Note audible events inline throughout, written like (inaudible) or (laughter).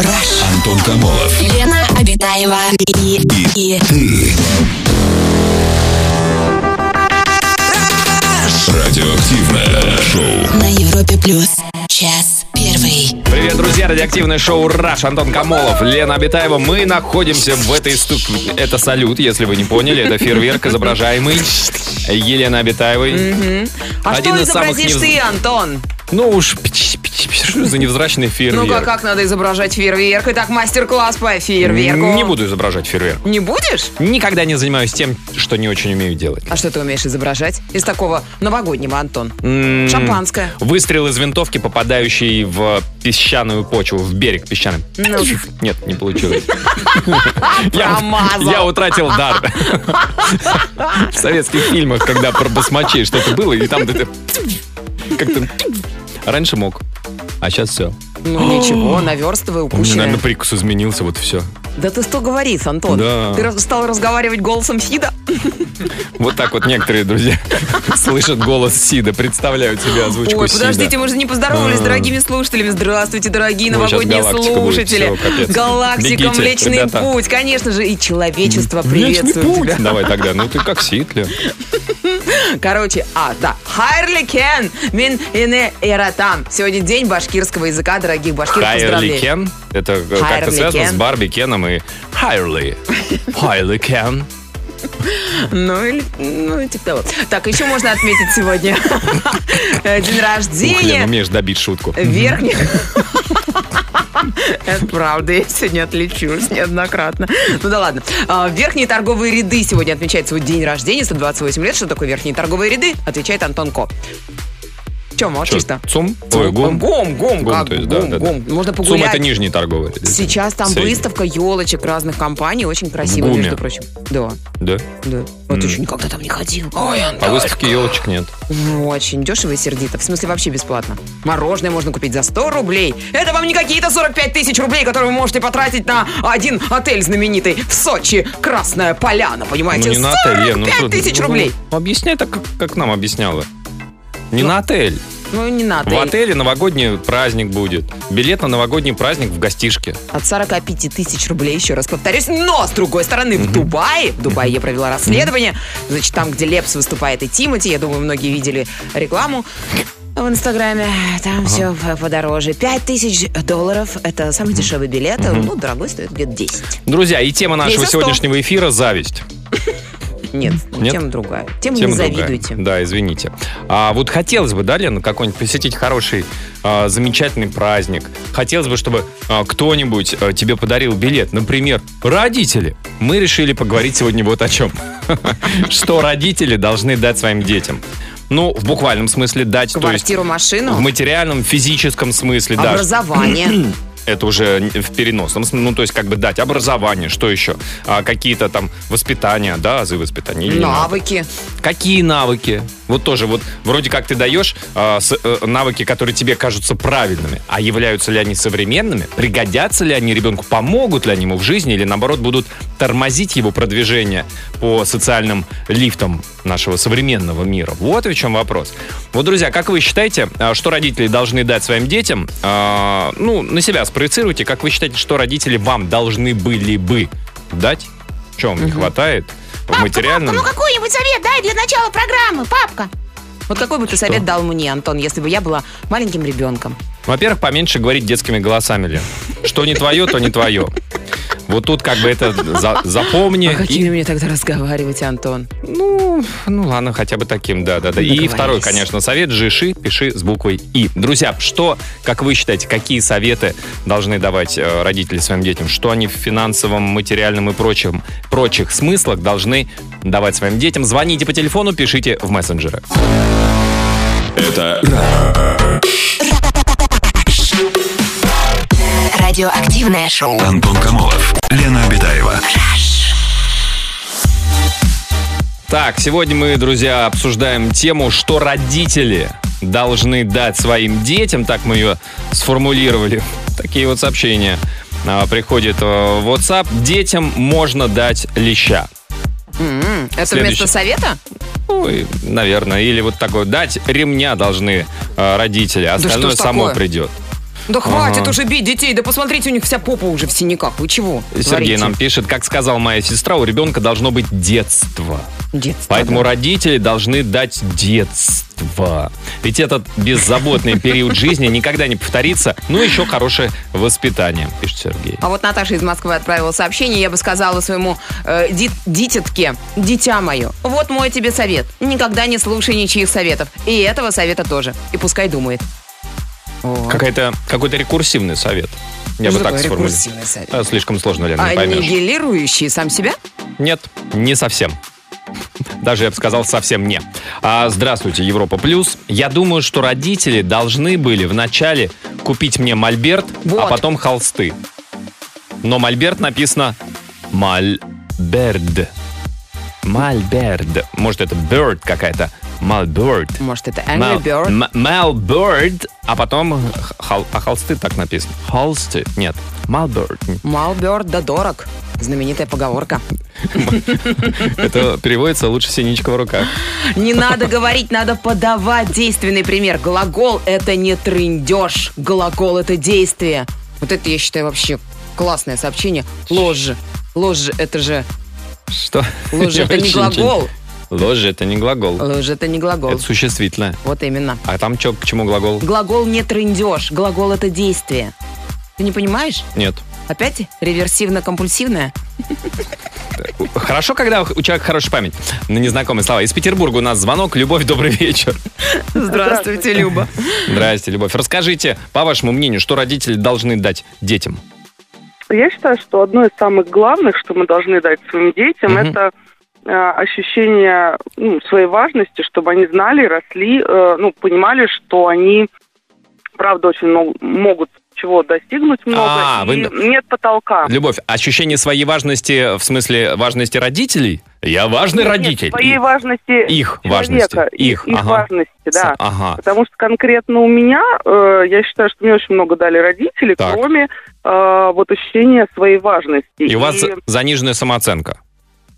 Rush. Антон Камолов. Лена Обитаева и, и, Ты. Радиоактивное шоу. на Европе плюс. Час первый. Привет, друзья! Радиоактивное шоу «Раш». Антон Камолов, Лена Абитаева. Мы находимся в этой стук... Это салют, если вы не поняли. Это фейерверк, изображаемый Еленой Абитаевой. А Один что из самых изобразишь невз- ты, Антон? Ну уж, что за невзрачный фейерверк? Ну-ка, как надо изображать фейерверк? Итак, мастер-класс по фейерверку. Не буду изображать фейерверк. Не будешь? Никогда не занимаюсь тем, что не очень умею делать. А что ты умеешь изображать? Из такого новогоднего, Антон. М, Шампанское. Выстрел из винтовки, попадающий в песчаную почву, в берег песчаный. Ну. Нет, не получилось. (laughs) Я, Промазал. я утратил дар. В советских фильмах, когда про басмачей что-то было, и там как-то (laughs) раньше мог, а сейчас все. Ну ничего, (gasps) наверстывай У меня, упущенное. наверное, прикус изменился, вот все. Да ты что говоришь, Антон? Да. Ты стал разговаривать голосом Сида? (laughs) Вот так вот некоторые друзья (laughs) слышат голос Сида, представляют себе озвучку Ой, подождите, мы же не поздоровались с дорогими слушателями. Здравствуйте, дорогие новогодние слушатели. Галактика, Млечный. Путь. Конечно же, и человечество Млечный приветствует путь. тебя. Давай тогда, ну ты как Ситли. (laughs) (laughs) Короче, а, да. Хайрли кен мин ине эратам. Сегодня день башкирского языка, дорогих башкир. Хайрли Поздравляю. Кен. Это э, как-то связано с Барби Кеном и Хайрли. (laughs) Хайрли Кен. Ну, или, ну, типа того. Так, еще можно отметить сегодня (laughs) день Ух, Лен, рождения умеешь добить шутку. верхних... Это правда, я сегодня отличусь неоднократно. Ну да ладно. А, Верхние торговые ряды сегодня отмечают свой день рождения, 128 лет. Что такое верхние торговые ряды? Отвечает Антон Ко. Че, молчишь-то? ЦУМ? Ой, ГУМ. Гом, гом, ГУМ, как то есть, гом, да, гом. Можно ЦУМ погулять. это нижний торговый. Сейчас там выставка елочек разных компаний, очень красиво, между прочим. Да, Да? да. Вот еще никогда там не ходил. Ой, А выставки елочек нет. Очень дешево и сердито. В смысле, вообще бесплатно. Мороженое можно купить за 100 рублей. Это вам не какие-то 45 тысяч рублей, которые вы можете потратить на один отель знаменитый в Сочи. Красная поляна, понимаете? Ну не на отель, ну 45 что ты, тысяч ну, рублей. Объясняй так, как, как нам объясняла. Не на отель. Ну, не на отель. В отеле новогодний праздник будет. Билет на новогодний праздник в гостишке. От 45 тысяч рублей, еще раз повторюсь. Но, с другой стороны, в Дубае, в Дубае я провела расследование, значит, там, где Лепс выступает и Тимати, я думаю, многие видели рекламу в Инстаграме, там все подороже. 5 тысяч долларов, это самый дешевый билет, ну, дорогой стоит где-то 10. Друзья, и тема нашего сегодняшнего эфира – зависть. (laughs) Нет, Нет? тема другая. Тема Тема не другая. завидуйте. Да, извините. А вот хотелось бы, да, Лена, какой-нибудь посетить хороший, а, замечательный праздник. Хотелось бы, чтобы а, кто-нибудь а, тебе подарил билет. Например, родители. Мы решили поговорить сегодня вот о чем. (laughs) Что родители должны дать своим детям. Ну, в буквальном смысле дать, то есть Квартиру, машину, в материальном, физическом смысле, да. образование. (clears throat) Это уже в переносном смысле. Ну, то есть, как бы дать образование, что еще? А, какие-то там воспитания, да, азы воспитания. или навыки. Какие навыки? Вот тоже, вот вроде как ты даешь а, с- э, навыки, которые тебе кажутся правильными, а являются ли они современными, пригодятся ли они ребенку, помогут ли они ему в жизни, или наоборот будут тормозить его продвижение по социальным лифтам нашего современного мира. Вот в чем вопрос. Вот, друзья, как вы считаете, а, что родители должны дать своим детям? А, Ну, на себя спроецируйте, как вы считаете, что родители вам должны были бы дать? Чего вам не хватает? В материальном? ну какой-нибудь совет дай для начала программы, папка. Вот какой бы ты совет дал мне, Антон, если бы я была маленьким ребенком? Во-первых, поменьше говорить детскими голосами, Лен. Что не твое, то не твое. Вот тут как бы это за- запомни. А и- какими мне тогда разговаривать, Антон? ну, ну ладно, хотя бы таким, да, да, да. И второй, конечно, совет жиши, пиши с буквой И. Друзья, что, как вы считаете, какие советы должны давать э, родители своим детям? Что они в финансовом, материальном и прочем, прочих смыслах должны давать своим детям? Звоните по телефону, пишите в мессенджеры. Это Радиоактивное шоу. Антон Камолов, Лена Обитаева. Так, сегодня мы, друзья, обсуждаем тему, что родители должны дать своим детям, так мы ее сформулировали. (laughs) Такие вот сообщения а, приходят в WhatsApp. Детям можно дать леща. М, Это Следующий. вместо совета? Ну, и, наверное, или вот такое. Дать ремня должны э, родители, а остальное ж само такое? придет. Да хватит Ага. уже бить детей, да посмотрите, у них вся попа уже в синяках. Вы чего? Сергей творите? нам пишет, как сказала моя сестра, у ребенка должно быть детство. Детство, Поэтому да. родители должны дать детство. Ведь этот беззаботный период жизни никогда не повторится. Ну, еще хорошее воспитание, пишет Сергей. А вот Наташа из Москвы отправила сообщение, я бы сказала своему э, ди- дитятке, дитя мое, вот мой тебе совет. Никогда не слушай ничьих советов. И этого совета тоже. И пускай думает. Вот. Какая-то, какой-то рекурсивный совет. Я Что бы так сформулировал. совет? А, слишком сложно, Лена, не А поймешь. Аннигилирующий сам себя? Нет, не совсем. (laughs) Даже я бы сказал, совсем не. А, здравствуйте, Европа Плюс. Я думаю, что родители должны были вначале купить мне мольберт, а Вот. потом холсты. Но мольберт написано мальберд. Мальберд. Может, это bird какая-то. Мальберд. Может, это Angry Bird? Мальберд, а потом хол- а холсты так написано. Холсты. Нет, мальберд. Малберт да дорог. Знаменитая поговорка. Это переводится лучше синичка в руках. Не надо говорить, надо подавать действенный пример. Глагол — это не трындеж. Глагол — это действие. Вот это, я считаю, вообще классное сообщение. Ложь. Ложь это же... Что? Ложь это не глагол. Ложь это не глагол. Ложь это не глагол. Это существительное. Вот именно. А там чё, к чему глагол? Глагол не трындеж. Глагол — это действие. Ты не понимаешь? Нет. Опять реверсивно-компульсивное? Хорошо, когда у человека хорошая память на незнакомые слова. Из Петербурга у нас звонок. Любовь, добрый вечер. Здравствуйте, Люба. Здрасте, Любовь. Расскажите, по вашему мнению, что родители должны дать детям? Я считаю, что одно из самых главных, что мы должны дать своим детям, Мгм. это э, ощущение ну, своей важности, чтобы они знали, росли, э, ну, понимали, что они, правда, очень много, могут чего достигнуть много, А, и вы- нет потолка. Любовь, ощущение своей важности, в смысле важности родителей? Я важный Нет, родитель. своей И- важности Их человека, важности. Их, их ага. важности, да. Ага. Потому что конкретно у меня, э, я считаю, что мне очень много дали родители, Так. кроме э, вот ощущения своей важности. И у вас заниженная самооценка.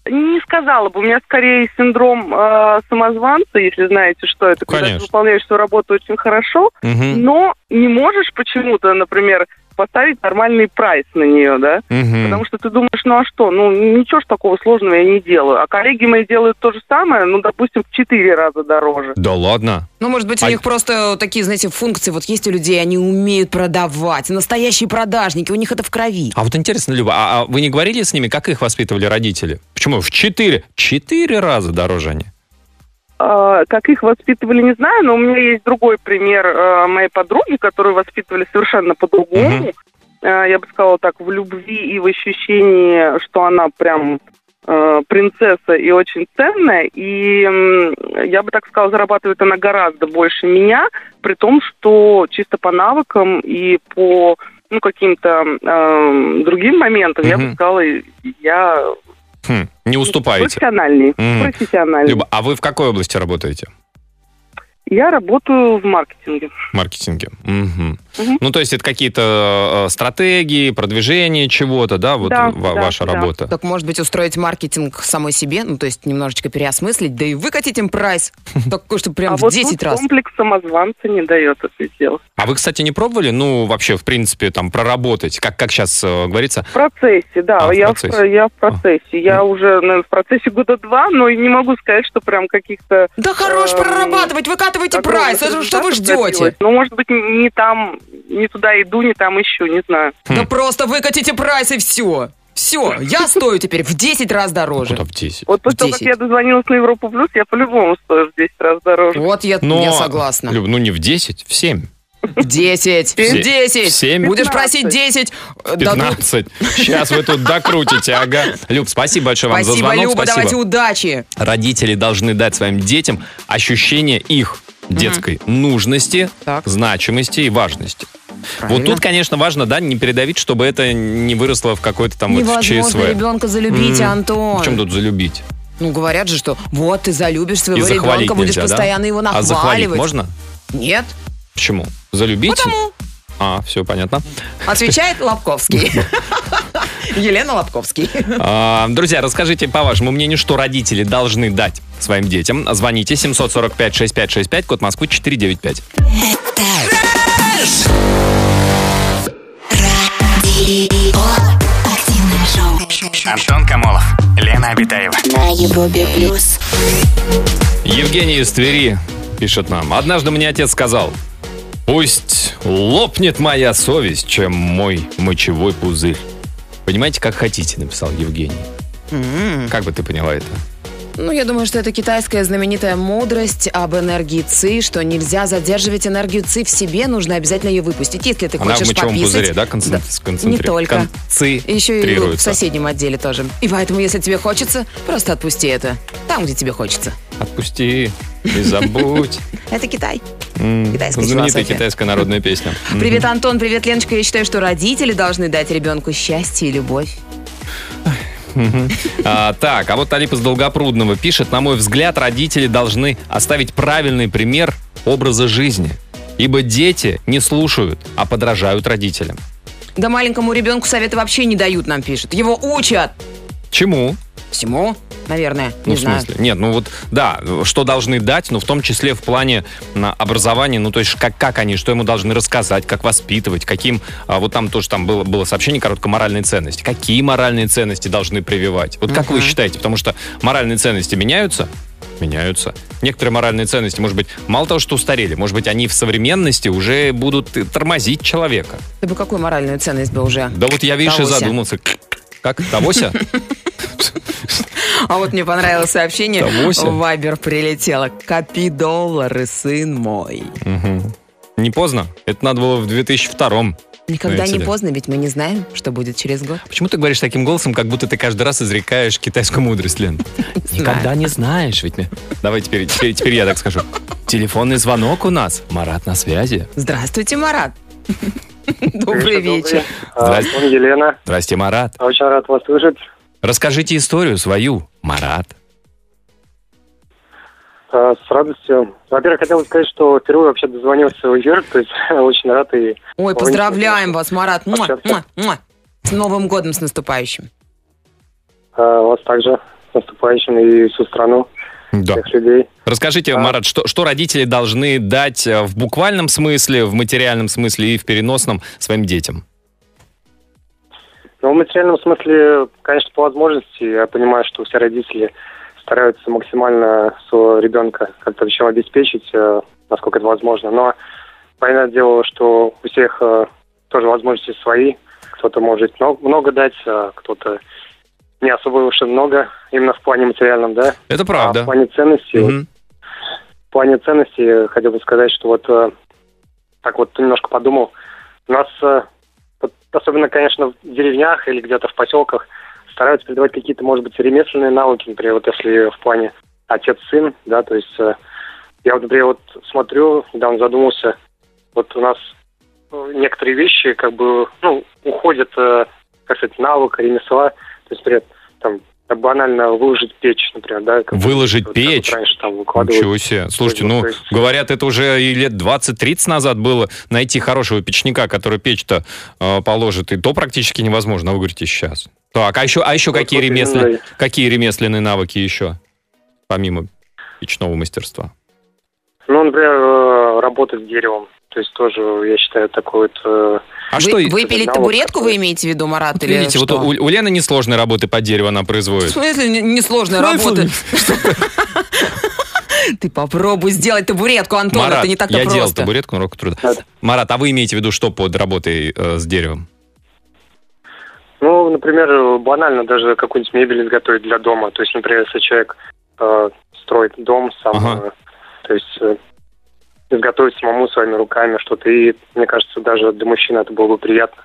Не сказала бы. У меня скорее синдром э, самозванца, если знаете, что это. Когда Конечно. ты выполняешь свою работу очень хорошо, Мгм. но не можешь почему-то, например, поставить нормальный прайс на нее, да? Мгм. Потому что ты думаешь, ну а что, ну ничего ж такого сложного я не делаю. А коллеги мои делают то же самое, ну, допустим, в четыре раза дороже. Да ладно. Ну, может быть, у А- них просто такие, знаете, функции. Вот есть у людей, они умеют продавать. Настоящие продажники, у них это в крови. А вот интересно, Люба, а, а вы не говорили с ними, как их воспитывали родители? Почему? В четыре, четыре раза дороже они. А, Как их воспитывали, не знаю, но у меня есть другой пример э, моей подруги, которую воспитывали совершенно по-другому. Э, Я бы сказала так, в любви и в ощущении, что она прям принцесса и очень ценная. И я бы так сказала, зарабатывает она гораздо больше меня, при том, что чисто по навыкам и по ну, каким-то э, другим моментам, я бы сказала, я Хм, не уступаете. профессиональней. Мгм. профессиональней. Люба, а вы в какой области работаете? Я работаю в маркетинге. В маркетинге. Мгм. Ну, то есть это какие-то э, стратегии, продвое чего-то, да, вот Да, ва- да, ваша да. работа. Так, может быть, устроить маркетинг самой себе, ну, то есть немножечко переосмыслить, да и выкатить им прайс. (laughs) Такой, что прям а в вот 10 тут раз. комплекс самозванца не дает это сделать. А вы, кстати, не пробовали, ну, вообще, в принципе, там, проработать, как, как сейчас говорится? В процессе, да, А, в я, процессе. В, я в процессе. Я уже наверное, в процессе года два, но и не могу сказать, что прям каких-то... Да хорош эм, прорабатывать, выкатывайте прайс. Что вы ждете? Ну, может быть, не там, не туда иду, не там ищу, не знаю. Да просто выкатите прайс и все. Все, я (laughs) стою теперь в 10 раз дороже. Куда в 10? Вот после того, как 10. я дозвонилась на Европу Плюс, я по-любому стою в 10 раз дороже. Вот я, Но, я согласна. Люб, ну, не в 10, в 7. В 10, Се- в 10. семь. Будешь 15. просить 10. э, дадут. 15. Сейчас вы тут докрутите, ага. Люб, спасибо большое вам за Спасибо, звонок. Люба, спасибо. давайте удачи. Родители должны дать своим детям ощущение их детской нужности, Так. значимости и важности. Правильно. Вот тут, конечно, важно, да, не передавить, чтобы это не выросло в какой-то там вот в ЧСВ. ребенка залюбить, М, Антон. В чем тут залюбить? Ну, говорят же, что вот ты залюбишь И своего захвалить ребенка, будешь нельзя, да? постоянно его А нахваливать. захвалить можно? Нет. Почему? Залюбить? Потому. А, все понятно. Отвечает Лобковский. (laughs) Елена Лобковский. А, Друзья, расскажите, по вашему мнению, что родители должны дать своим детям. Звоните 745-6565, код Москвы 495. Это И- и- о. Активное шоу Антон Камолов, Лена Обитаева. на Европе плюс. Евгений из Твери пишет нам. Однажды мне отец сказал, пусть лопнет моя совесть, чем мой мочевой пузырь. Понимаете, как хотите, написал Евгений. Как бы ты поняла это? Ну, я думаю, что это китайская знаменитая мудрость об энергии ЦИ, что нельзя задерживать энергию ЦИ в себе, нужно обязательно ее выпустить. Если ты Она в хочешь мочевом пописать... пузыре, да, концентр- Да. Не только. Еще и в соседнем отделе тоже. И поэтому, если тебе хочется, просто отпусти это. Там, где тебе хочется. Отпусти и забудь. (laughs) Это Китай. Китайская Знаменитая китайская народная песня. (laughs) Привет, Антон, привет, Леночка. Я считаю, что родители должны дать ребенку счастье и любовь. А, так, а вот Алип из Долгопрудного пишет, на мой взгляд, родители должны оставить правильный пример образа жизни. Ибо дети не слушают, а подражают родителям. Да маленькому ребенку советы вообще не дают, нам пишут. Его учат. Чему? Всему, наверное, Ну, не в знаю. смысле? Нет, ну вот, да, что должны дать, но в том числе в плане образования, ну, то есть как, как они, что ему должны рассказать, как воспитывать, каким, а, вот там тоже там было, было сообщение коротко, моральные ценности. Какие моральные ценности должны прививать? Вот как вы считаете? Потому что моральные ценности меняются, меняются. Некоторые моральные ценности, может быть, мало того, что устарели, может быть, они в современности уже будут тормозить человека. Ты бы какую моральную ценность бы уже? Да вот я, видишь, и задумался. Как? Тогося? А вот мне понравилось сообщение. Вайбер прилетело. Копи доллары, сын мой. Не поздно? Это надо было в 2002 Никогда не поздно, ведь мы не знаем, что будет через год. Почему ты говоришь таким голосом, как будто ты каждый раз изрекаешь китайскую мудрость, Лен? (laughs) Никогда не знаешь, ведь... Давай теперь, теперь, теперь я так скажу. Телефонный звонок у нас. Марат на связи. Здравствуйте, Марат. (laughs) Добрый вечер. Здрасте. Антон, Елена. Здрасте, Марат. Очень рад вас слышать. Расскажите историю свою, Марат. А, С радостью. Во-первых, хотел бы сказать, что впервые вообще дозвонился в эфир, то есть (laughs) очень рад и... Ой, поздравляем вас, Марат. Муа, Общаться. муа, муа. С Новым годом, с наступающим. а, Вас также с наступающим и всю страну, Да. всех людей. Расскажите, Марат, что, что родители должны дать э, в буквальном смысле, в материальном смысле и в переносном своим детям? Но в материальном смысле, конечно, по возможности, я понимаю, что все родители стараются максимально своего ребенка как-то еще обеспечить, э, насколько это возможно. Но понятное дело, что у всех э, тоже возможности свои. Кто-то может много, много дать, а кто-то не особо уж и много, именно в плане материальном, да. Это А правда. в плане ценностей, Мгм. в плане ценностей хотел бы сказать, что вот э, так вот немножко подумал. У нас, э, особенно, конечно, в деревнях или где-то в поселках, стараются передавать какие-то, может быть, ремесленные навыки, например, вот если в плане отец-сын, да, то есть э, я вот, например, вот смотрю, недавно задумался, вот у нас э, некоторые вещи как бы, ну, уходят, э, как сказать, навык, ремесла, есть, например, там, банально выложить печь, например, да. как Выложить вот как печь? раньше там выкладывали. Ничего себе. Слушайте, ну, есть- говорят, это уже и лет 20-30 назад было найти хорошего печника, который печь-то э, положит. И то практически невозможно, а вы говорите сейчас. Так, а еще, а еще Вот какие, вот ремесленные, именно. какие ремесленные навыки еще, помимо печного мастерства? Ну, например, э, работать с деревом. То есть тоже, я считаю, такой вот... э, А Вы- что... выпилить навык табуретку такой. вы имеете в виду, Марат, Вот или видите, вот что? у, у Лены несложной работы под дерево она В производит. смысле не- несложная работа? (laughs) Ты попробуй сделать табуретку, Антон, Марат, это не так-то я делал просто. табуретку на урок труда. Да. Марат, а вы имеете в виду что под работой э, с деревом? Ну, например, банально даже какую-нибудь мебель изготовить для дома. То есть, например, если человек э, строит дом сам, Ага. э, то есть э, изготовить самому своими руками что-то. И, мне кажется, даже для мужчин это было бы приятно.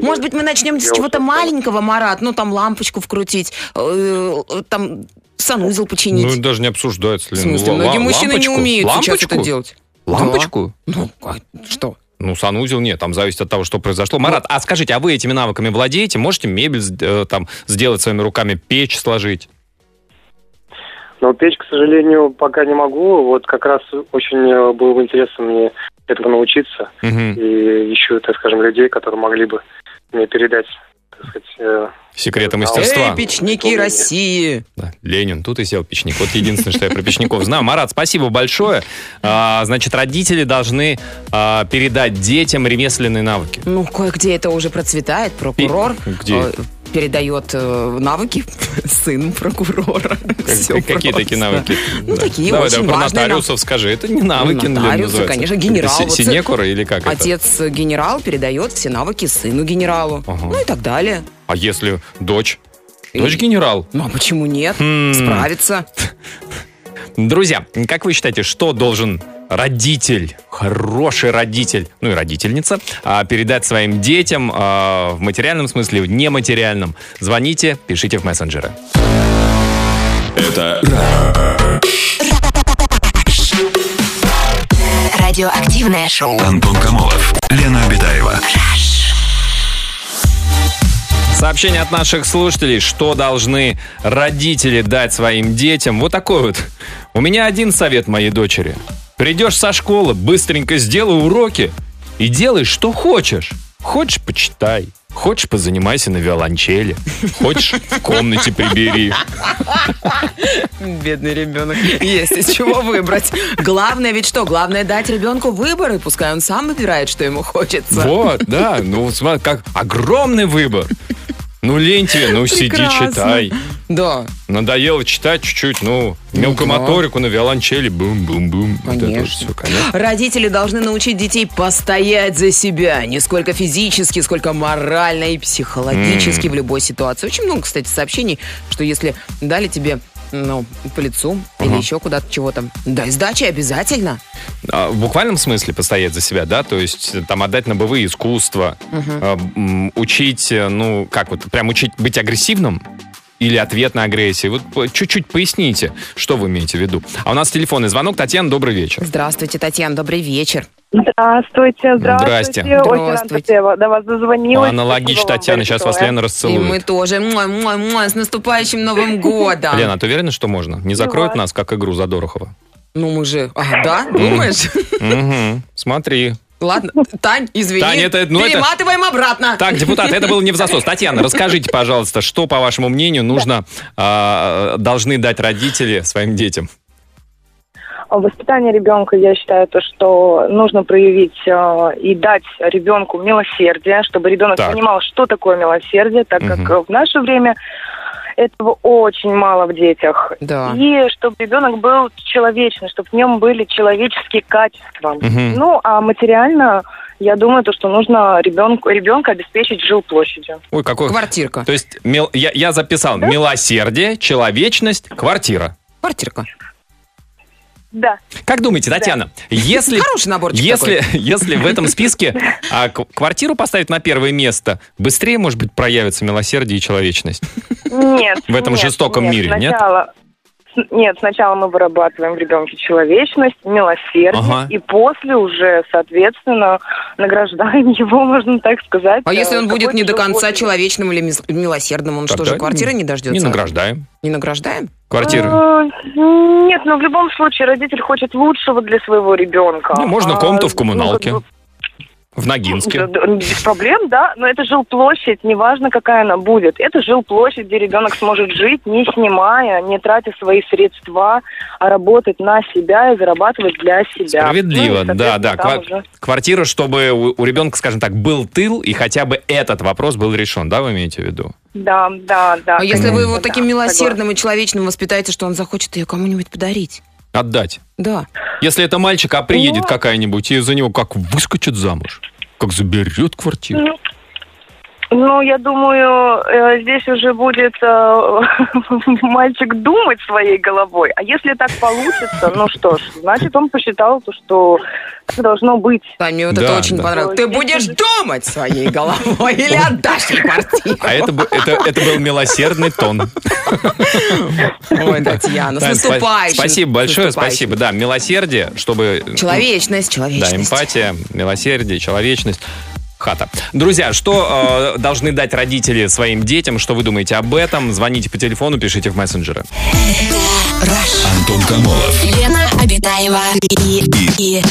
Может бы быть, мы начнем с чего-то маленького, Марат, ну там лампочку вкрутить, э, там санузел починить. Ну, даже не обсуждается. в Лен. смысле, многие ла- мужчины не лампочку? умеют сейчас это делать. Лампочку? Ну, а что? Ну, санузел нет, там зависит от того, что произошло. Марат, а скажите, а вы этими навыками владеете? Можете мебель э, там сделать своими руками, печь сложить? Но печь, к сожалению, пока не могу. Вот как раз очень э, было бы интересно мне этому научиться. Мгм. И ищу, так скажем, людей, которые могли бы мне передать так сказать, э, Секреты мастерства. Эй, печники России. Да, Ленин, тут и сел печник. Вот единственное, что я про печников знаю. Марат, спасибо большое. А, значит, родители должны а, передать детям ремесленные навыки. Ну, кое-где это уже процветает. Прокурор И- где? Передает э, навыки (laughs) сыну прокурора. Как- Какие такие навыки? Ну, Да. такие Давай, очень давай, про важные нотариусов скажи. Это не навыки, Ну, нотариусы, конечно, Это генерал. Вот Синекуры или как это? Отец генерал передает все навыки сыну генералу. Ага. Ну и так далее. А если дочь? И- Дочь генерал. Ну а почему нет? Хм. Справится. (laughs) Друзья, как вы считаете, что должен родитель, хороший родитель, ну и родительница, а, передать своим детям а, в материальном смысле, в нематериальном? Звоните, пишите в мессенджеры. Это Радиоактивное шоу. Антон Камолов, Лена Обитаева. Сообщение от наших слушателей, что должны родители дать своим детям. Вот такой вот. У меня один совет моей дочери. Придешь со школы, быстренько сделай уроки и делай, что хочешь. Хочешь, почитай. Хочешь, позанимайся на виолончели. Хочешь, в комнате прибери. Бедный ребенок. Есть из чего выбрать. Главное ведь что? Главное дать ребенку выбор, и пускай он сам выбирает, что ему хочется. Вот, да. Ну, смотри, как огромный выбор. Ну, лень тебе, ну, сиди, Прекрасно. читай. Да, Надоело читать чуть-чуть, ну, мелкую да. моторику на виолончели, бум-бум-бум. Вот это вот Конечно. все, конечно. Родители должны научить детей постоять за себя, не сколько физически, сколько морально и психологически в любой ситуации. Очень много, кстати, сообщений, что если дали тебе ну, по лицу или Ага. еще куда-то чего-то, дай сдачи обязательно. А, в буквальном смысле постоять за себя, да, то есть э, там отдать на боевые искусства, м, учить, э, ну, как вот, прям учить быть агрессивным или ответной агрессии. Вот по- чуть-чуть поясните, что вы имеете в виду. А у нас телефонный звонок. Татьяна, добрый вечер. Здравствуйте, Татьяна, добрый вечер. Здравствуйте, Здрасте. здравствуйте. Очень рада, Здравствуйте. до вас дозвонилась. Аналогично, Спасибо вам Татьяна, сейчас вас. Лена И мы расцелует. тоже. Муа, муа, муа, с наступающим Новым (laughs) годом. Лена, а ты уверена, что можно? Не закроют вас. нас, как игру за Дорохова? Ну мы же... А, да? Думаешь? Смотри. Ладно, Тань, извини. Тань, это- ну, это- Перематываем обратно. Так, депутат, это было не в засос. Татьяна, расскажите, пожалуйста, что, по вашему мнению, нужно, а, должны дать родители своим детям? Воспитание ребенка, я считаю, то, что нужно проявить э, и дать ребенку милосердие, чтобы ребенок Так. понимал, что такое милосердие, так Мгм. как в наше время этого очень мало в детях. Да. И чтобы ребенок был человечный, чтобы в нем были человеческие качества. Мгм. Ну, а материально, я думаю, то, что нужно ребенку, ребенка обеспечить жилплощадью. Ой, какой... Квартирка. То есть мил- я, я записал милосердие, человечность, квартира. Квартирка. Да. Как думаете, Татьяна, если, Хороший наборчик если, если в этом списке (laughs) а, к- квартиру поставить на первое место, быстрее, может быть, проявится милосердие и человечность? Нет. В этом нет, жестоком нет. мире, нет? Сначала, с- нет, сначала мы вырабатываем в ребенке человечность, милосердие, Ага. и после уже, соответственно, награждаем (laughs) его, можно так сказать. А если э, он будет не до конца жилплощадью. человечным или милосердным, он что Тогда же, квартиры не дождется? Не награждаем. Не награждаем? Квартиры. Э, Нет, но в любом случае родитель хочет лучшего для своего ребенка. Ну, можно А, комнату в ну, коммуналке. В Ногинске. Без проблем, да, но это жилплощадь, неважно, какая она будет. Это жилплощадь, где ребенок сможет жить, не снимая, не тратя свои средства, а работать на себя и зарабатывать для себя. Справедливо, Ну, да, да. Ква- уже- Квартира, чтобы у, у ребенка, скажем так, был тыл, и хотя бы этот вопрос был решен, да, вы имеете в виду? Да, да, да. А если вы его таким да, милосердным и человечным воспитаете, что он захочет ее кому-нибудь подарить? Отдать. Да. Если это мальчик, а приедет Ну. какая-нибудь, и за него как выскочит замуж, как заберет квартиру. Ну, Ну, я думаю, э, здесь уже будет э, (laughs) мальчик думать своей головой. А если так получится, ну что ж, значит, он посчитал, то, что должно быть. Тань, мне вот Да, это очень да. понравилось. Ты будешь думать своей головой или отдашь ей квартиру? А это, это, это был милосердный тон. Ой, Татьяна, с наступающим. Спасибо большое, спасибо. Да, милосердие, чтобы... Человечность, Да, человечность. эмпатия, милосердие, человечность. Хата. Друзья, что э, должны дать родители своим детям? Что вы думаете об этом? Звоните по телефону, пишите в мессенджеры. Антон Камолов. Лена Обитаева и, и,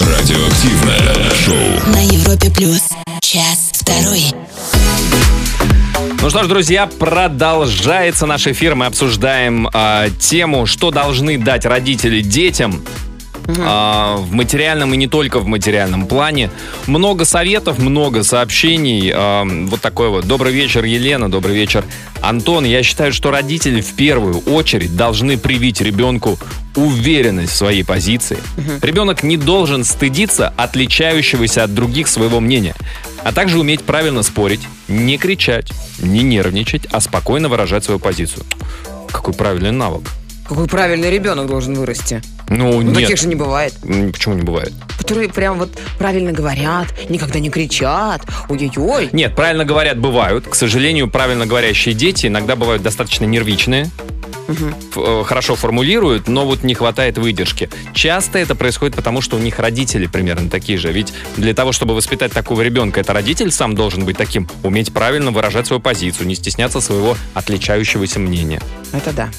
Радиоактивное шоу. На Европе плюс. Час второй. Ну что ж, друзья, продолжается наш эфир. Мы обсуждаем а, тему, что должны дать родители детям а, в материальном и не только в материальном плане. Много советов, много сообщений. А, вот такой вот. Добрый вечер, Елена. Добрый вечер, Антон. Я считаю, что родители в первую очередь должны привить ребенку уверенность в своей позиции. Ребенок не должен стыдиться отличающегося от других своего мнения, а также уметь правильно спорить, не кричать, не нервничать, а спокойно выражать свою позицию. Какой правильный навык. Какой правильный ребенок должен вырасти. Ну, Ну, нет. таких же не бывает. Почему не бывает? Которые прям вот правильно говорят, никогда не кричат. Ой-ой-ой. Нет, правильно говорят, бывают. К сожалению, правильно говорящие дети иногда бывают достаточно нервичные. Э, Хорошо формулируют, но вот не хватает выдержки. Часто это происходит потому, что у них родители примерно такие же. Ведь для того, чтобы воспитать такого ребенка, это родитель сам должен быть таким, уметь правильно выражать свою позицию, не стесняться своего отличающегося мнения. Это да.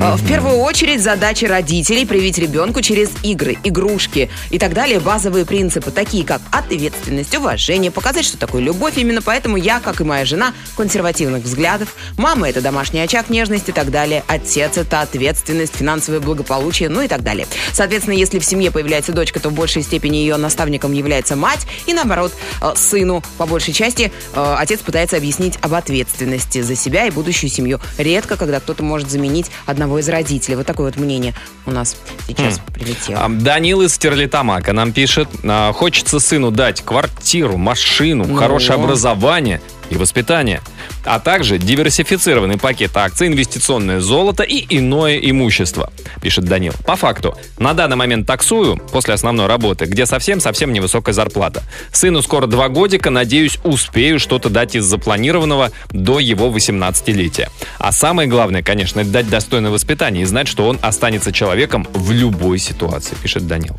А, В первую очередь задача родителей привить ребенку через игры, игрушки и так далее базовые принципы, такие как ответственность, уважение, показать, что такое любовь. Именно поэтому я, как и моя жена, консервативных взглядов. Мама – это домашний очаг нежности и так далее. Отец – это ответственность, финансовое благополучие, ну и так далее. Соответственно, если в семье появляется дочка, то в большей степени ее наставником является мать. И наоборот, э, сыну, по большей части, э, отец пытается объяснить об ответственности за себя и будущую семью. Редко, когда кто-то может заменить одного из родителей. Вот такое вот мнение у нас сейчас прилетело. А, Данил из Стерлитамака нам пишет, а, хочется сыну дать квартиру, машину, Ну. хорошее образование и воспитание, а также диверсифицированный пакет акций, инвестиционное золото и иное имущество, пишет Данил. По факту, на данный момент таксую после основной работы, где совсем-совсем невысокая зарплата. Сыну скоро два годика, надеюсь, успею что-то дать из запланированного до его 18-летия. А самое главное, конечно, дать достойное воспитание и знать, что он останется человеком в любой ситуации, пишет Данил.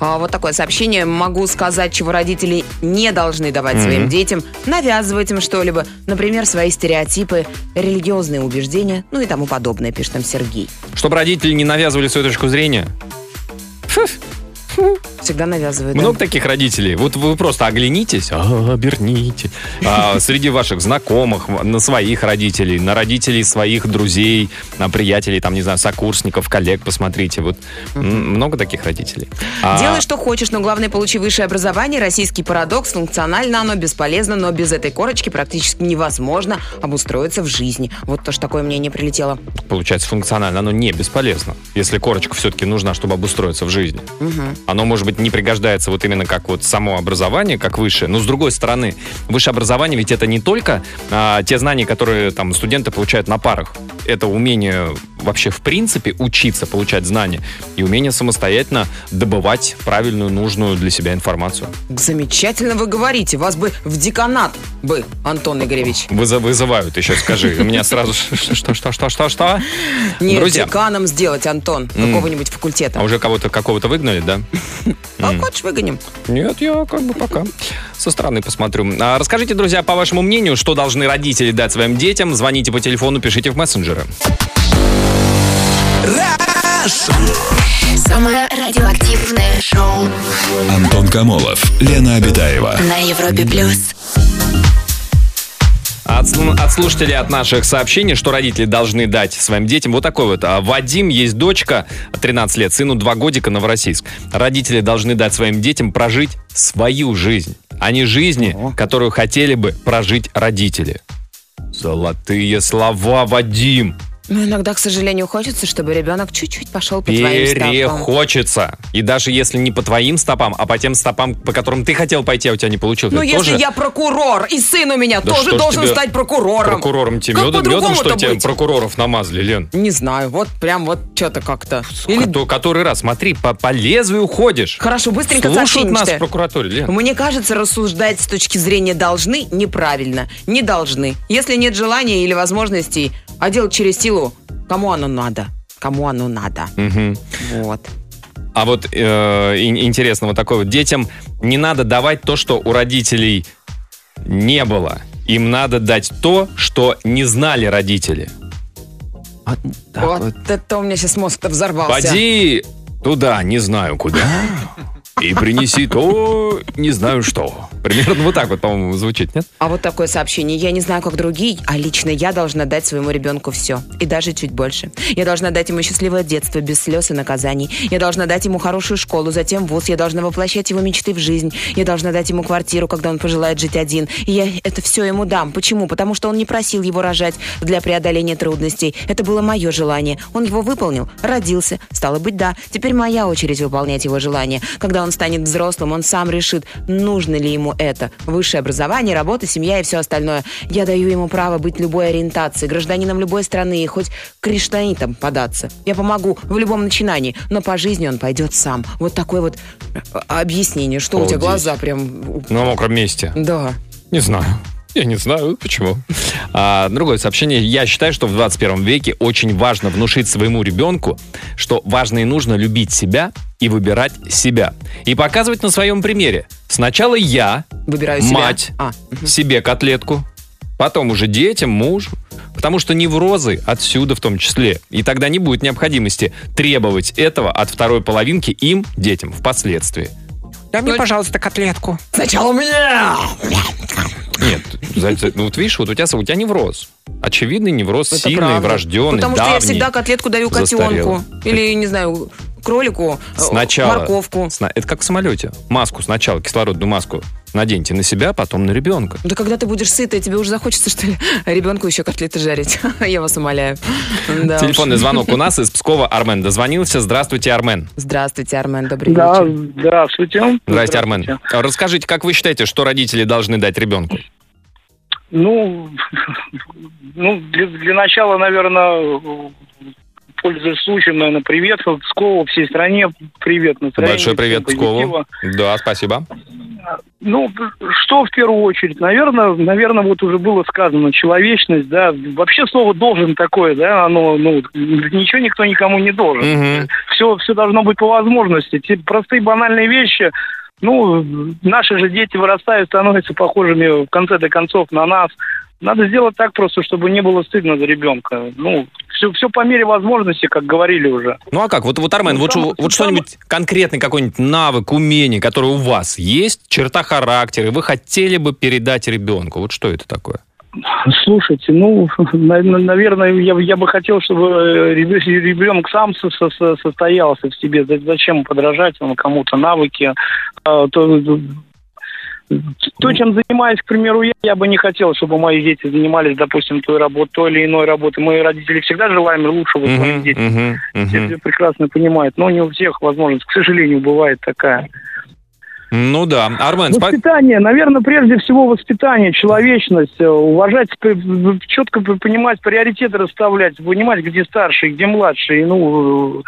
А, вот такое сообщение. Могу сказать, чего родители не должны давать своим детям, навязывать им что-либо. Например, свои стереотипы, религиозные убеждения, ну и тому подобное, пишет нам Сергей. Чтобы родители не навязывали свою точку зрения. Всегда навязывают. да. Много таких родителей. Вот вы просто оглянитесь, а, оберните. А, среди ваших знакомых, на своих родителей, на родителей своих друзей, на приятелей, там, не знаю, сокурсников, коллег, посмотрите. Вот много таких родителей. А, Делай, что хочешь, но главное, получи высшее образование. Российский парадокс. Функционально оно бесполезно, но без этой корочки практически невозможно обустроиться в жизни. Вот тоже такое мнение прилетело. Получается, функционально оно не бесполезно, если корочка все-таки нужна, чтобы обустроиться в жизни. Оно, может быть, не пригождается вот именно как вот само образование, как высшее, но с другой стороны, высшее образование ведь это не только а, те знания, которые там студенты получают на парах. Это умение вообще в принципе учиться, получать знания и умение самостоятельно добывать правильную, нужную для себя информацию. Замечательно вы говорите. Вас бы в деканат бы, Антон Игоревич. Вызов- вызывают, еще скажи. У меня сразу что, что, что, что, что? Нет, деканом сделать, Антон, какого-нибудь факультета. а уже кого-то какого-то выгнали, да? А хочешь, выгоним? Нет, я как бы пока со стороны посмотрю. А, расскажите, друзья, по вашему мнению, что должны родители дать своим детям? Звоните по телефону, пишите в мессенджеры. Самое радиоактивное шоу Антон Камолов, Лена Обитаева. на Европе плюс. От, от слушателей, от наших сообщений, что родители должны дать своим детям. Вот такой вот. А, Вадим, есть дочка, 13 лет, сыну 2 годика, Новороссийск. Родители должны дать своим детям прожить свою жизнь, а не жизни, которую хотели бы прожить родители. Золотые слова, Вадим. Но иногда, к сожалению, хочется, чтобы ребенок чуть-чуть пошел по твоим стопам. Перехочется. И даже если не по твоим стопам, а по тем стопам, по которым ты хотел пойти, а у тебя не получилось. Ну, это если тоже я прокурор, и сын у меня Да тоже что ж должен тебе стать прокурором. прокурором тебе Как медом, медом, по-другому-то что тебе быть? прокуроров намазали, Лен? Не знаю, вот прям вот что-то как-то. Или... Кото- который раз, смотри, по, по лезвию ходишь. Хорошо, быстренько Слушают нас в прокуратуре, Лен. Мне кажется, рассуждать с точки зрения должны неправильно. Не должны. Если нет желания или возможностей, а делать через силу, кому оно надо? Кому оно надо? Мгм. Вот. А вот э, ин- интересно, вот такое вот. Детям не надо давать то, что у родителей не было. Им надо дать то, что не знали родители. Вот так вот вот. это у меня сейчас мозг-то взорвался. Поди туда, не знаю куда. (laughs) и принеси то, не знаю что. Примерно вот так вот, по-моему, звучит, нет? А вот такое сообщение. Я не знаю, как другие, а лично я должна дать своему ребенку все. И даже чуть больше. Я должна дать ему счастливое детство, без слез и наказаний. Я должна дать ему хорошую школу, затем вуз. Я должна воплощать его мечты в жизнь. Я должна дать ему квартиру, когда он пожелает жить один. И я это все ему дам. Почему? Потому что он не просил его рожать для преодоления трудностей. Это было мое желание. Он его выполнил, родился. Стало быть, да. Теперь моя очередь выполнять его желание. Когда он станет взрослым, он сам решит, нужно ли ему это. Высшее образование, работа, семья и все остальное. Я даю ему право быть любой ориентации, гражданином любой страны и хоть криштанитом податься. Я помогу в любом начинании, но по жизни он пойдет сам. Вот такое вот э, объяснение. Что у тебя глаза прям... На мокром месте. Да. Не знаю. Я не знаю, почему. А, другое сообщение. Я считаю, что в 21 веке очень важно внушить своему ребенку, что важно и нужно любить себя и выбирать себя. И показывать на своем примере. Сначала я, Выбираю себя. мать, А, мгм. себе котлетку, потом уже детям, мужу. Потому что неврозы отсюда в том числе. И тогда не будет необходимости требовать этого от второй половинки им, детям, впоследствии. Дай мне, пожалуйста, котлетку. Сначала меня! Нет, ну вот видишь, вот у тебя, у тебя невроз. Очевидный невроз, Это сильный, правда. врожденный, Потому что я давний. всегда котлетку даю застарелый. котенку. Или, не знаю, кролику, э, Сначала. морковку. Сна- Это как в самолете. Маску сначала, кислородную маску наденьте на себя, потом на ребенка. Да когда ты будешь сытый, тебе уже захочется, что ли, (laughs) ребенку еще котлеты жарить. (laughs) Я вас умоляю. Да Телефонный уж. звонок у нас из Пскова. Армен дозвонился. Здравствуйте, Армен. Здравствуйте, Армен, добрый Да, вечер. здравствуйте. Здрасте, Армен. Расскажите, как вы считаете, что родители должны дать ребенку? Ну, (laughs) ну для, для начала, наверное, пользуясь случаем, наверное, привет Пскову, всей стране, привет. Большой привет Пскову. Да, спасибо. Ну, что в первую очередь? Наверное, наверное, вот уже было сказано, человечность, да. Вообще слово должен такое, да, оно, ну, ничего никто никому не должен. Мгм. Все, все должно быть по возможности. Те простые банальные вещи, ну, наши же дети вырастают, становятся похожими в конце-то концов на нас. Надо сделать так просто, чтобы не было стыдно за ребенка. Ну, все, все по мере возможности, как говорили уже. Ну а как? Вот, вот Армен, Ну, вот, там- вот там- что-нибудь конкретный какой-нибудь навык, умение, которое у вас есть, черта характера, вы хотели бы передать ребенку. Вот что это такое? Слушайте, ну, (laughs) на- на- наверное, я, я бы хотел, чтобы э, ребе- ребенок сам со- со- со- состоялся в себе. За- Зачем подражать кому-то навыки? А, то, то, чем занимаюсь, к примеру, я, я бы не хотел, чтобы мои дети занимались, допустим, той работой, той или иной работой. Мы, родители, всегда желаем лучшего своим Мгм, детям. Все прекрасно понимают, но не у всех возможность, к сожалению, бывает такая. Ну да. Армен, спа- Воспитание, наверное, прежде всего воспитание, человечность, э, уважать, четко понимать, приоритеты расставлять, понимать, где старший, где младший. Ну,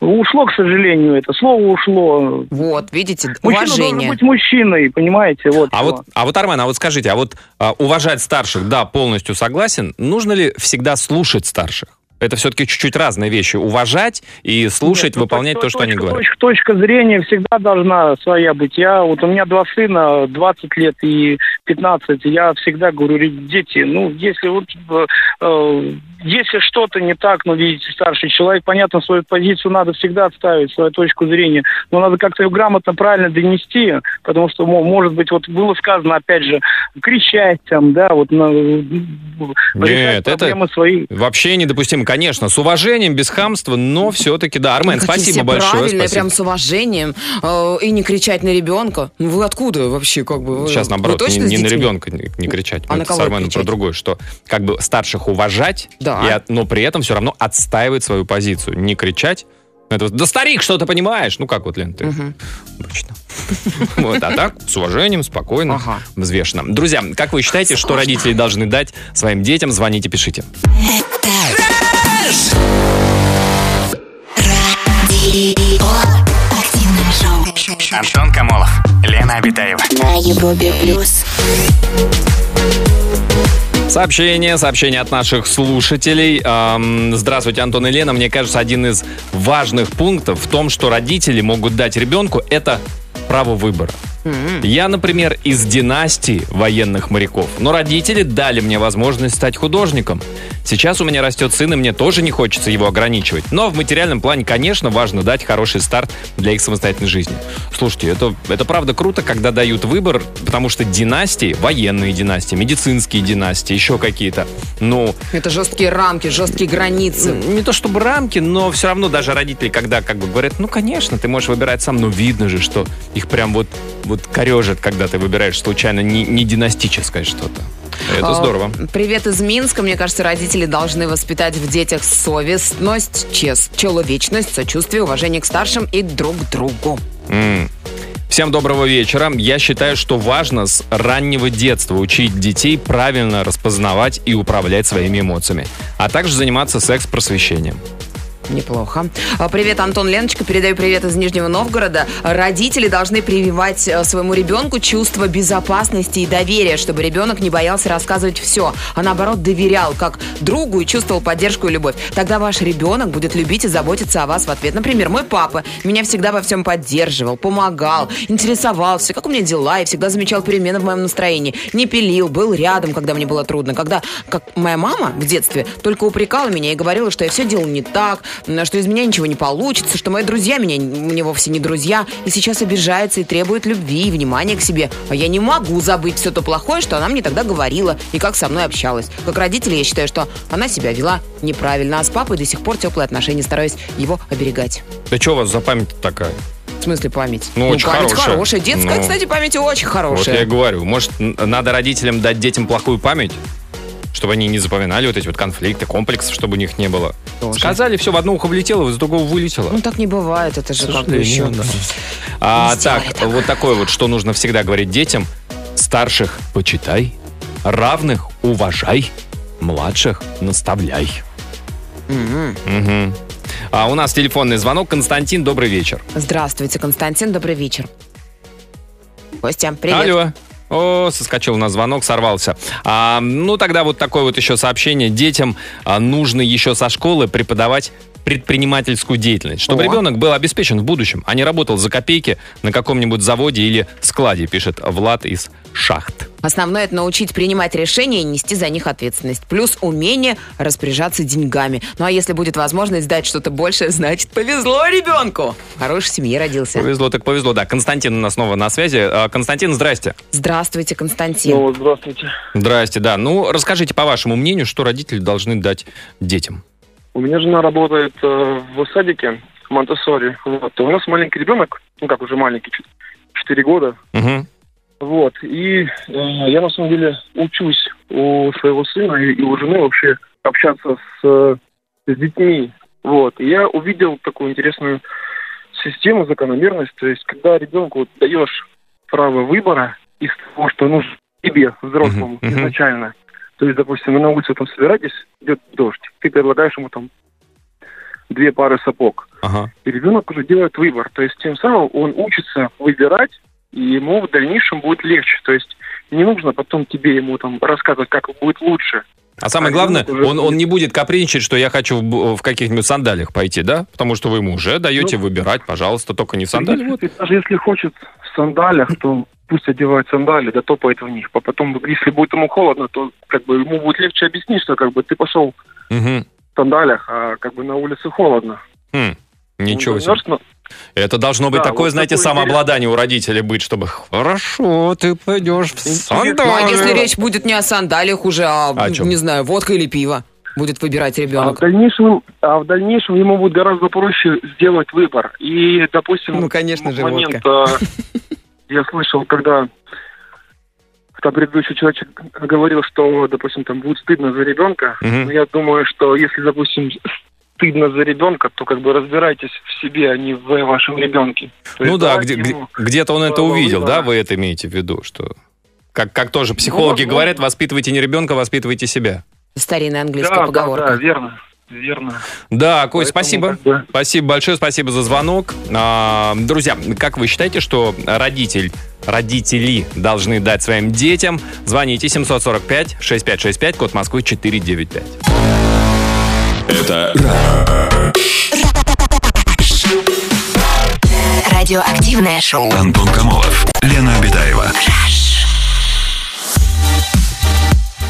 э, ушло, к сожалению, это слово ушло. Вот, видите, Мужчина должен уважение. быть мужчиной, понимаете? Вот А вот, а вот, Армен, а вот скажите, а вот а, уважать старших, да, полностью согласен. Нужно ли всегда слушать старших? Это все-таки чуть-чуть разные вещи. Уважать и слушать, Нет, ну, выполнять то- то, что они точка- говорят. Точка, точка зрения всегда должна своя быть. Я, вот у меня два сына, 20 лет и 15. Я всегда говорю, «Ре- дети, ну, если вот э, э, если что-то не так, ну, видите, старший человек, понятно, свою позицию надо всегда отставить, свою точку зрения, но надо как-то ее грамотно, правильно донести, потому что, мо- может быть, вот было сказано, опять же, кричать там, да, вот на, Нет, это проблемы свои. вообще недопустимо. Конечно, с уважением, без хамства, но все-таки, да. Армен, Какие спасибо все большое. правильные, спасибо. прям с уважением. э, и не кричать на ребенка. Ну, Вы откуда вообще, как бы? Вы- Сейчас, вы наоборот, точно не, не на ребенка не, не кричать. А Мы на кого с Арменом кричать? про другое, что как бы старших уважать, Да. И от- но при этом все равно отстаивать свою позицию. Не кричать. Это вот, да старик, что ты понимаешь? Ну как вот, Лен, ты обычно. (laughs) Вот, а так, с уважением, спокойно, Ага. взвешенно. Друзья, как вы считаете, что родители должны дать своим детям? Звоните, пишите. Радио. Активное шоу. Антон Камолов, Лена Обитаева. На Европе плюс. Сообщение, сообщение от наших слушателей. Ам, Здравствуйте, Антон и Лена. Мне кажется, один из важных пунктов в том, что родители могут дать ребенку, это право выбора. Я, например, из династии военных моряков, но родители дали мне возможность стать художником. Сейчас у меня растет сын, и мне тоже не хочется его ограничивать. Но в материальном плане, конечно, важно дать хороший старт для их самостоятельной жизни. Слушайте, это, это правда круто, когда дают выбор, потому что династии, военные династии, медицинские династии, еще какие-то, ну, Это жесткие рамки, жесткие границы. не то чтобы рамки, но все равно даже родители, когда как бы говорят, ну, конечно, ты можешь выбирать сам, но видно же, что их прям вот, вот корежит, когда ты выбираешь случайно не, не династическое что-то. Это А, здорово. Привет из Минска. Мне кажется, родители должны воспитать в детях совестность, честь, человечность, сочувствие, уважение к старшим и друг к другу. М. Всем доброго вечера. Я считаю, что важно с раннего детства учить детей правильно распознавать и управлять своими эмоциями, а также заниматься секс-просвещением. Неплохо. А, Привет, Антон Леночка. Передаю привет из Нижнего Новгорода. Родители должны прививать э, своему ребенку чувство безопасности и доверия, чтобы ребенок не боялся рассказывать все, а наоборот доверял как другу и чувствовал поддержку и любовь. Тогда ваш ребенок будет любить и заботиться о вас в ответ. Например, мой папа меня всегда во всем поддерживал, помогал, интересовался, как у меня дела, и всегда замечал перемены в моем настроении. Не пилил, был рядом, когда мне было трудно. Когда, как моя мама в детстве, только упрекала меня и говорила, что я все делал не так, что из меня ничего не получится, что мои друзья меня мне вовсе не друзья, и сейчас обижается и требует любви и внимания к себе. А я не могу забыть все то плохое, что она мне тогда говорила и как со мной общалась. Как родители, я считаю, что она себя вела неправильно, а с папой до сих пор теплые отношения, стараюсь его оберегать. Да что у вас за память такая? В смысле память? Ну, очень память хорошая. хорошая. Детская, Ну. кстати, память очень Вот хорошая. я и говорю, может, надо родителям дать детям плохую память, чтобы они не запоминали вот эти вот конфликты, комплексы, чтобы у них не было. Тоже. Сказали, все, в одно ухо влетело, из другого вылетело. Ну так не бывает, это же как бы еще. да. А, так, так. вот такое вот, что нужно всегда говорить детям. Старших почитай, равных уважай, младших наставляй. Мгм. А у нас телефонный звонок. Константин, добрый вечер. Здравствуйте, Константин, добрый вечер. Костя, привет. Алло. О, соскочил на звонок, сорвался. А, ну, тогда вот такое вот еще сообщение. Детям а, нужно еще со школы преподавать предпринимательскую деятельность, чтобы О. ребенок был обеспечен в будущем, а не работал за копейки на каком-нибудь заводе или складе, пишет Влад из Шахт. Основное это научить принимать решения и нести за них ответственность. Плюс умение распоряжаться деньгами. Ну а если будет возможность дать что-то большее, значит повезло ребенку. В хорошей семье родился. Повезло так повезло, да. Константин у нас снова на связи. А, Константин, здрасте. Здравствуйте, Константин. Ну, здравствуйте. Здрасте, да. Ну, расскажите, по вашему мнению, что родители должны дать детям? У меня жена работает э, в садике Монтессори. Вот. У нас маленький ребенок, ну как уже маленький, 4 года. Мгм. Вот. И э, я на самом деле учусь у своего сына и, и у жены вообще общаться с, э, с детьми. Вот. И я увидел такую интересную систему, закономерность. То есть, когда ребенку вот даешь право выбора из того, что нужно тебе, взрослому, мгм. изначально. То есть, допустим, вы на улице там собираетесь, идет дождь, ты предлагаешь ему там две пары сапог. Ага. И ребенок уже делает выбор. То есть тем самым он учится выбирать, и ему в дальнейшем будет легче. То есть не нужно потом тебе ему там рассказывать, как будет лучше. А самое А главное, уже он, он не будет капризничать, что я хочу в, в каких-нибудь сандалиях пойти, да? Потому что вы ему уже даете Ну, выбирать, пожалуйста, только не. В Вот. принципе, Даже если хочет в сандалях, то пусть одевает сандали, да топает в них. А потом, если будет ему холодно, то как бы ему будет легче объяснить, что как бы ты пошел Мгм. в сандалях, а как бы на улице холодно. Хм. Ничего Он себе. но- Это должно быть Да, такое, вот знаете, самообладание у родителей быть, чтобы хорошо, ты пойдешь в Интересно. Ну а сандали. если речь будет не о сандалиях уже, а, О чем? не знаю, водка или пиво будет выбирать А в, ребенок? дальнейшем, а в дальнейшем ему будет гораздо проще сделать выбор. И, допустим, Ну, конечно же, момент, а, я слышал, когда когда предыдущий человек говорил, что, допустим, там будет стыдно за ребенка, Мгм. но я думаю, что если, допустим, стыдно за ребенка, то как бы разбирайтесь в себе, а не в вашем ребенке. То Ну есть да, давайте где, ему- где, то он это увидел, выбора. да? Вы это имеете в виду, что... Как, как тоже психологи возможно. говорят, воспитывайте не ребенка, воспитывайте себя. Старинная английская Да, да, поговорка. да, верно, верно. Да, Кость, Поэтому спасибо. как бы- Спасибо большое, спасибо за звонок. А, друзья, как вы считаете, что родитель, родители должны дать своим детям? Звоните 745-6565, код Москвы 495. Это радиоактивное шоу. Антон Камолов, Лена Обедаева.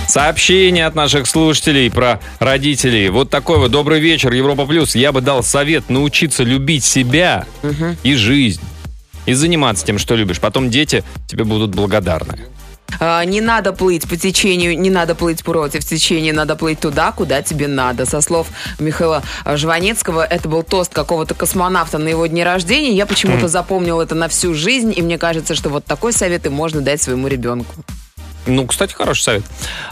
Сообщение от наших слушателей про родителей. Вот такой вот добрый вечер, Европа Плюс. Я бы дал совет научиться любить себя угу. и жизнь. И заниматься тем, что любишь. Потом дети тебе будут благодарны. А, Не надо плыть по течению, не надо плыть против течения, надо плыть туда, куда тебе надо. Со слов Михаила Жванецкого, это был тост какого-то космонавта на его дне рождения. Я почему-то запомнил это на всю жизнь, и мне кажется, что вот такой совет и можно дать своему ребенку. Ну, кстати, хороший совет.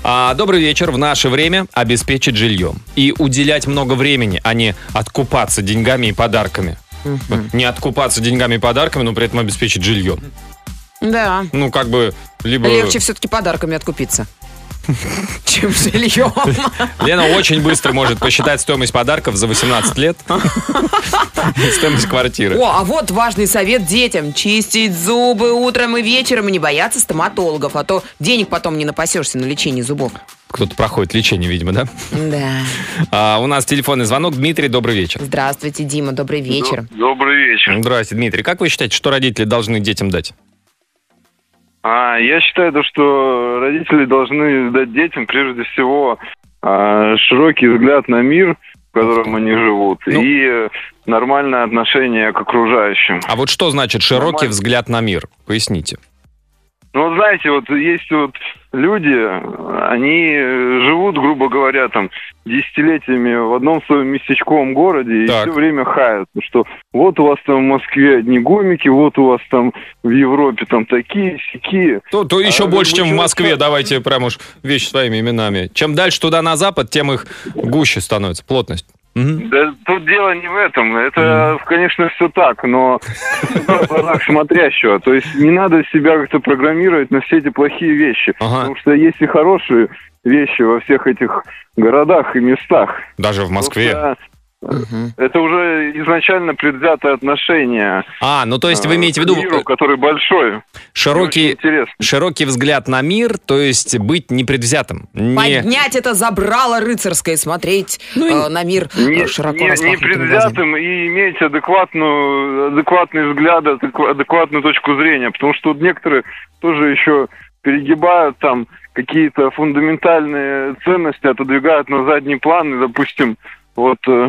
А, добрый вечер. В наше время обеспечить жильем. И уделять много времени, а не откупаться деньгами и подарками. Не откупаться деньгами и подарками, но при этом обеспечить жильем. Да. Ну, как бы, либо... Легче все-таки подарками откупиться, (laughs) чем жильем. Лена очень быстро может посчитать стоимость подарков за 18 лет. (laughs) Стоимость квартиры. О, а вот важный совет детям. Чистить зубы утром и вечером и не бояться стоматологов, а то денег потом не напасешься на лечение зубов. Кто-то проходит лечение, видимо, да? Да. А, у нас телефонный звонок. Дмитрий, добрый вечер. Здравствуйте, Дима, добрый вечер. Добрый вечер. Здравствуйте, Дмитрий. Как вы считаете, что родители должны детям дать? А, я считаю, то, что родители должны дать детям прежде всего а, широкий взгляд на мир, в котором они живут, Ну. и нормальное отношение к окружающим. А вот что значит широкий Нормально. взгляд на мир? Поясните. Ну, вот знаете, вот есть вот люди, они э, живут, грубо говоря, там, десятилетиями в одном своем местечковом городе Так. и все время хают, что вот у вас там в Москве одни гомики, вот у вас там в Европе там такие, сякие. То, то еще А, больше, чем в Москве. Давайте прям уж вещи своими именами. Чем дальше туда на запад, тем их гуще становится, плотность. Да тут дело не в этом. Это, конечно, все так, но (laughs) в глазах смотрящего. То есть не надо себя как-то программировать на все эти плохие вещи. Ага. Потому что есть и хорошие вещи во всех этих городах и местах. Даже в Москве. Просто Это уже изначально предвзятое отношение А, ну то есть вы э, имеете в виду миру, э, который большой. широкий, широкий взгляд на мир, то есть быть непредвзятым. Не... Поднять это забрало рыцарское, смотреть э, на мир э, не, широко не- не распахнутыми глазами. предвзятым и иметь адекватную, адекватный взгляд, адекватную точку зрения. Потому что тут некоторые тоже еще перегибают там какие-то фундаментальные ценности, отодвигают на задний план. И, допустим, вот... э,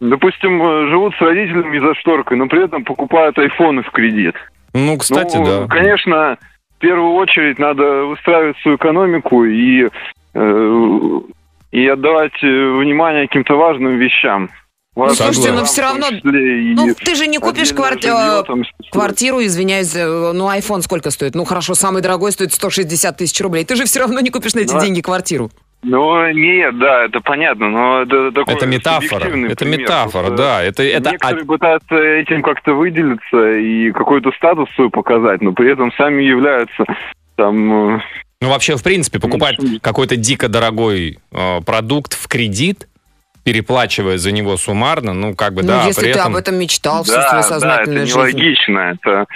Допустим, э, живут с родителями за шторкой, но при этом покупают айфоны в кредит. Ну, кстати, ну, да. Конечно, в первую очередь надо выстраивать свою экономику и, э, и отдавать внимание каким-то важным вещам. Важным слушайте, но всё в том равно- Ну, ты же не купишь кварти- там, квартиру, извиняюсь, э, ну, iPhone сколько стоит? Ну, хорошо, самый дорогой стоит 160 тысяч рублей. Ты же все равно не купишь на эти Да. деньги квартиру. Ну, нет, да, это понятно, но это такой Это метафора. Это пример. метафора, да. Это, это Некоторые пытаются этим как-то выделиться и какой-то статус свой показать, но при этом сами являются там... э, Ну, вообще, в принципе, покупать какой-то дико дорогой э, продукт в кредит, переплачивая за него суммарно, ну, как бы, ну, да, если при ты этом... об этом мечтал всю Да, свою да, это сознательную жизнь. нелогично, это...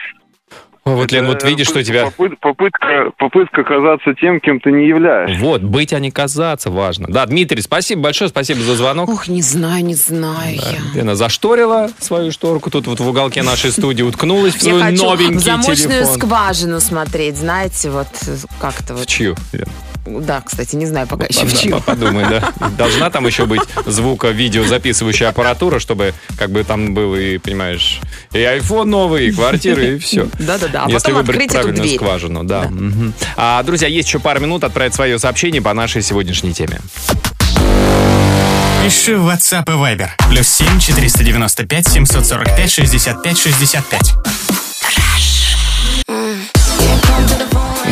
Ой, вот, Лен, вот это видишь, что попытка- тебя... попыт- попытка, попытка казаться тем, кем ты не являешься. Вот, быть, а не казаться важно. Да, Дмитрий, спасибо большое, спасибо за звонок. Ох, не знаю, не знаю Да, я. Лена зашторила свою шторку, тут вот в уголке нашей студии уткнулась в Я свой хочу новенький в замочную телефон. скважину смотреть, знаете, вот э, как-то В вот. чью? Лен? Да, кстати, не знаю пока еще в чью. Подумай, да. Должна там еще быть звуко-видеозаписывающая аппаратура, чтобы как бы там был и, понимаешь, и iPhone новый, и квартиры, и все. Да-да-да, а Если потом выбрать открыть эту правильную дверь. скважину, да. Мгм. А, друзья, есть еще пару минут отправить свое сообщение по нашей сегодняшней теме. Пиши в WhatsApp и Viber. Плюс 7 495 745 65 65.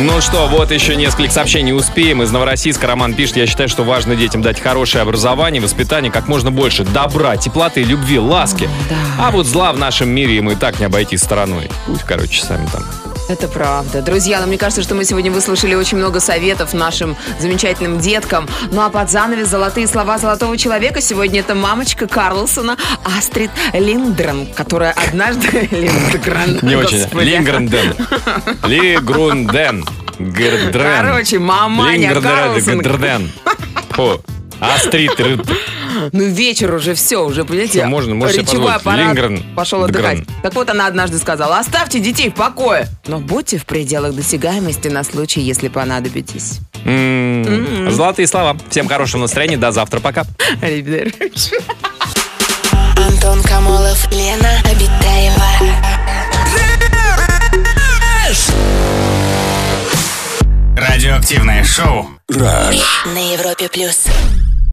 Ну что, вот еще несколько сообщений успеем. Из Новороссийска Роман пишет, я считаю, что важно детям дать хорошее образование, воспитание, как можно больше добра, теплоты, любви, ласки. А вот зла в нашем мире им и так не обойти стороной. Пусть, короче, сами там. Это правда. Друзья, ну мне кажется, что мы сегодня выслушали очень много советов нашим замечательным деткам. Ну а под занавес золотые слова золотого человека сегодня это мамочка Карлсона Астрид Линдгрен, которая однажды... (laughs) Линдгрен. Не очень. Лингренден. Лигрунден. Гердрен. Короче, маманя Лингренден. Карлсон. Фу. Астрид. Ну, вечер уже, все, уже, понимаете, Всё, можно, можешь себе речевой аппарат Лингрен, пошел отдыхать. Лингрен. Так вот, она однажды сказала, оставьте детей в покое, но будьте в пределах досягаемости на случай, если понадобитесь. М, Золотые слова. Всем хорошего настроения. До завтра. Пока. Антон Камолов, Лена Обитаева. Радиоактивное шоу. На Европе плюс.